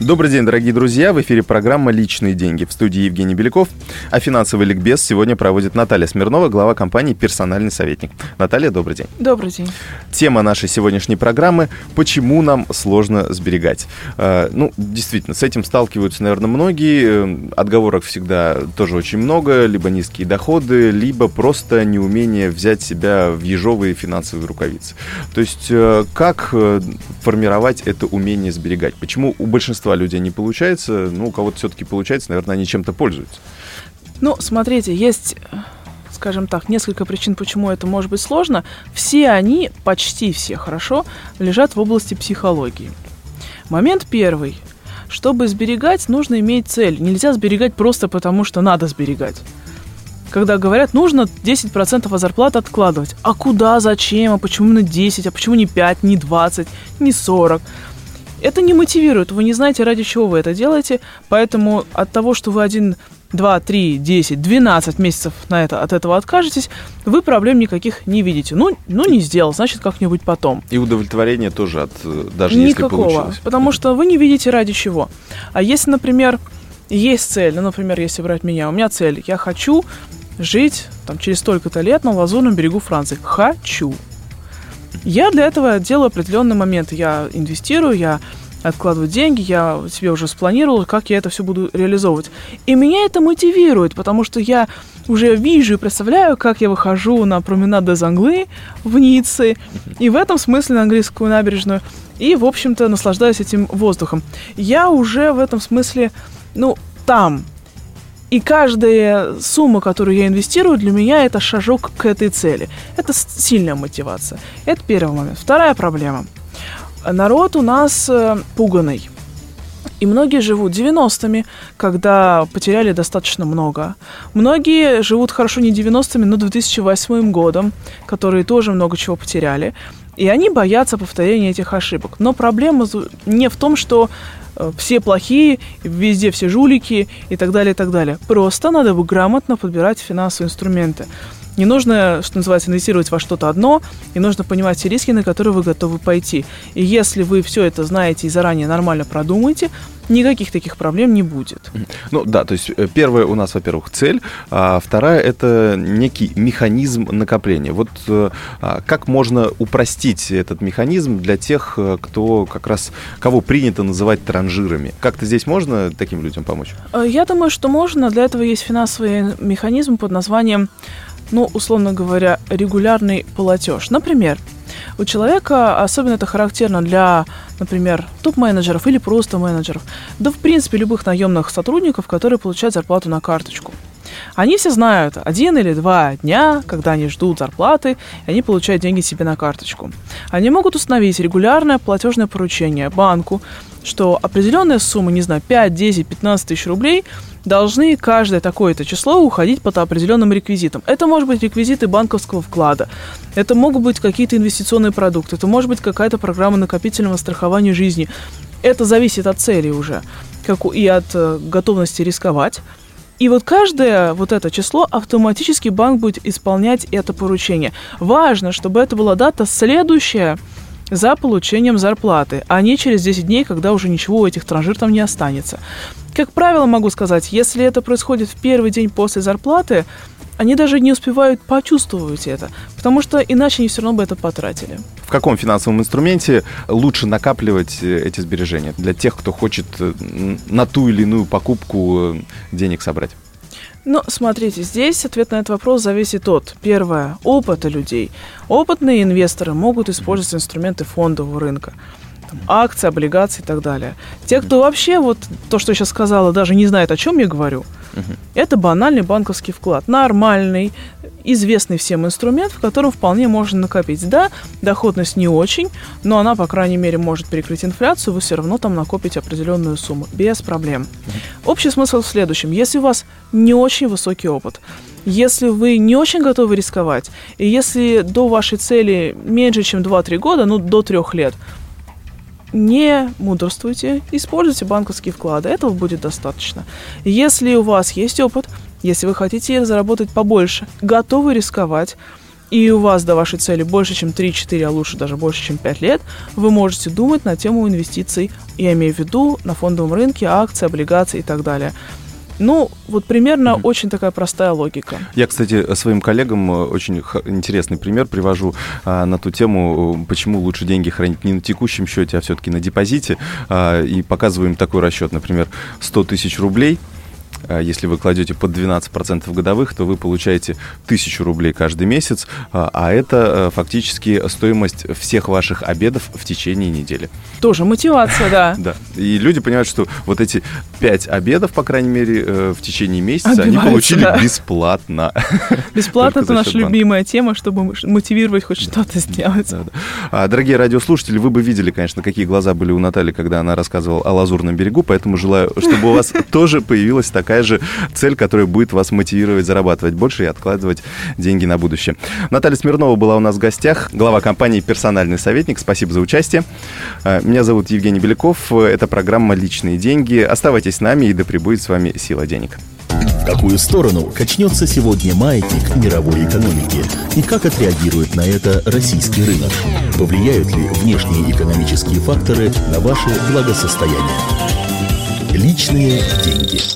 Добрый день, дорогие друзья. В эфире программа «Личные деньги». В студии Евгений Беляков. А финансовый ликбез сегодня проводит Наталья Смирнова, глава компании «Персональный советник». Наталья, добрый день. Добрый день. Тема нашей сегодняшней программы «Почему нам сложно сберегать?». Э, ну, действительно, с этим сталкиваются, наверное, многие. Отговорок всегда тоже очень много. Либо низкие доходы, либо просто неумение взять себя в ежовые финансовые рукавицы. То есть, э, как э, формировать это умение сберегать? Почему у большинства большинства людей не получается. Ну, у кого-то все-таки получается, наверное, они чем-то пользуются. Ну, смотрите, есть скажем так, несколько причин, почему это может быть сложно. Все они, почти все, хорошо, лежат в области психологии. Момент первый. Чтобы сберегать, нужно иметь цель. Нельзя сберегать просто потому, что надо сберегать. Когда говорят, нужно 10% от зарплаты откладывать. А куда, зачем, а почему на 10, а почему не 5, не 20, не 40? Это не мотивирует, вы не знаете, ради чего вы это делаете, поэтому от того, что вы один 2, 3, 10, 12 месяцев на это, от этого откажетесь, вы проблем никаких не видите. Ну, ну не сделал, значит, как-нибудь потом. И удовлетворение тоже от, э, даже Никакого, если получилось. потому что вы не видите ради чего. А если, например, есть цель, ну, например, если брать меня, у меня цель, я хочу жить там через столько-то лет на лазурном берегу Франции. Хочу. Я для этого делаю определенный момент. Я инвестирую, я откладываю деньги, я себе уже спланировал, как я это все буду реализовывать. И меня это мотивирует, потому что я уже вижу и представляю, как я выхожу на променад до Занглы в Ницце, и в этом смысле на английскую набережную, и, в общем-то, наслаждаюсь этим воздухом. Я уже в этом смысле, ну, там, и каждая сумма, которую я инвестирую, для меня это шажок к этой цели. Это сильная мотивация. Это первый момент. Вторая проблема. Народ у нас э, пуганный. И многие живут 90-ми, когда потеряли достаточно много. Многие живут хорошо не 90-ми, но 2008 годом, которые тоже много чего потеряли. И они боятся повторения этих ошибок. Но проблема не в том, что все плохие, везде все жулики и так далее, и так далее. Просто надо бы грамотно подбирать финансовые инструменты. Не нужно, что называется, инвестировать во что-то одно, и нужно понимать все риски, на которые вы готовы пойти. И если вы все это знаете и заранее нормально продумаете, никаких таких проблем не будет. Ну да, то есть э, первая у нас, во-первых, цель, а вторая это некий механизм накопления. Вот э, а как можно упростить этот механизм для тех, э, кто как раз, кого принято называть транжирами? Как-то здесь можно таким людям помочь? Я думаю, что можно. Для этого есть финансовый механизм под названием ну, условно говоря, регулярный платеж. Например, у человека, особенно это характерно для, например, топ-менеджеров или просто менеджеров, да, в принципе, любых наемных сотрудников, которые получают зарплату на карточку. Они все знают один или два дня, когда они ждут зарплаты, и они получают деньги себе на карточку. Они могут установить регулярное платежное поручение банку, что определенная сумма, не знаю, 5, 10, 15 тысяч рублей должны каждое такое-то число уходить под определенным реквизитом. Это может быть реквизиты банковского вклада, это могут быть какие-то инвестиционные продукты, это может быть какая-то программа накопительного страхования жизни. Это зависит от цели уже как и от э, готовности рисковать. И вот каждое вот это число автоматически банк будет исполнять это поручение. Важно, чтобы это была дата следующая за получением зарплаты, а не через 10 дней, когда уже ничего у этих транжир там не останется. Как правило, могу сказать, если это происходит в первый день после зарплаты, они даже не успевают почувствовать это, потому что иначе они все равно бы это потратили. В каком финансовом инструменте лучше накапливать э, эти сбережения для тех, кто хочет э, на ту или иную покупку э, денег собрать? Ну, смотрите, здесь ответ на этот вопрос зависит от, первое, опыта людей. Опытные инвесторы могут использовать инструменты фондового рынка там, акции, облигации и так далее. Те, кто вообще, вот то, что я сейчас сказала, даже не знает, о чем я говорю, uh-huh. это банальный банковский вклад. Нормальный, известный всем инструмент, в котором вполне можно накопить. Да, доходность не очень, но она, по крайней мере, может перекрыть инфляцию, вы все равно там накопите определенную сумму, без проблем. Общий смысл в следующем. Если у вас не очень высокий опыт, если вы не очень готовы рисковать, и если до вашей цели меньше, чем 2-3 года, ну, до 3 лет, не мудрствуйте, используйте банковские вклады, этого будет достаточно. Если у вас есть опыт, если вы хотите заработать побольше, готовы рисковать, и у вас до вашей цели больше, чем 3-4, а лучше даже больше, чем 5 лет, вы можете думать на тему инвестиций, я имею в виду на фондовом рынке, акции, облигации и так далее. Ну, вот примерно mm-hmm. очень такая простая логика. Я, кстати, своим коллегам э, очень интересный пример привожу а, на ту тему, почему лучше деньги хранить не на текущем счете, а все-таки на депозите. А, и показываем такой расчет, например, 100 тысяч рублей – а если вы кладете под 12% годовых, то вы получаете 1000 рублей каждый месяц, а, а это э, фактически стоимость всех ваших обедов в течение недели. Тоже мотивация, да. Да. И люди понимают, что вот эти 5 обедов, по крайней мере, э, в течение месяца они получили бесплатно. Бесплатно это наша любимая тема, чтобы мотивировать хоть что-то сделать. А, дорогие радиослушатели, вы бы видели, конечно, какие глаза были у Натальи, когда она рассказывала о Лазурном берегу, поэтому желаю, чтобы у вас тоже появилась такая же цель, которая будет вас мотивировать зарабатывать больше и откладывать деньги на будущее. Наталья Смирнова была у нас в гостях, глава компании «Персональный советник». Спасибо за участие. Э, меня зовут Евгений Беляков. Это программа «Личные деньги». Оставайтесь с нами, и да пребудет с вами сила денег. В какую сторону качнется сегодня маятник мировой экономики? И как отреагирует на это российский рынок? Повлияют ли внешние экономические факторы на ваше благосостояние? Личные деньги.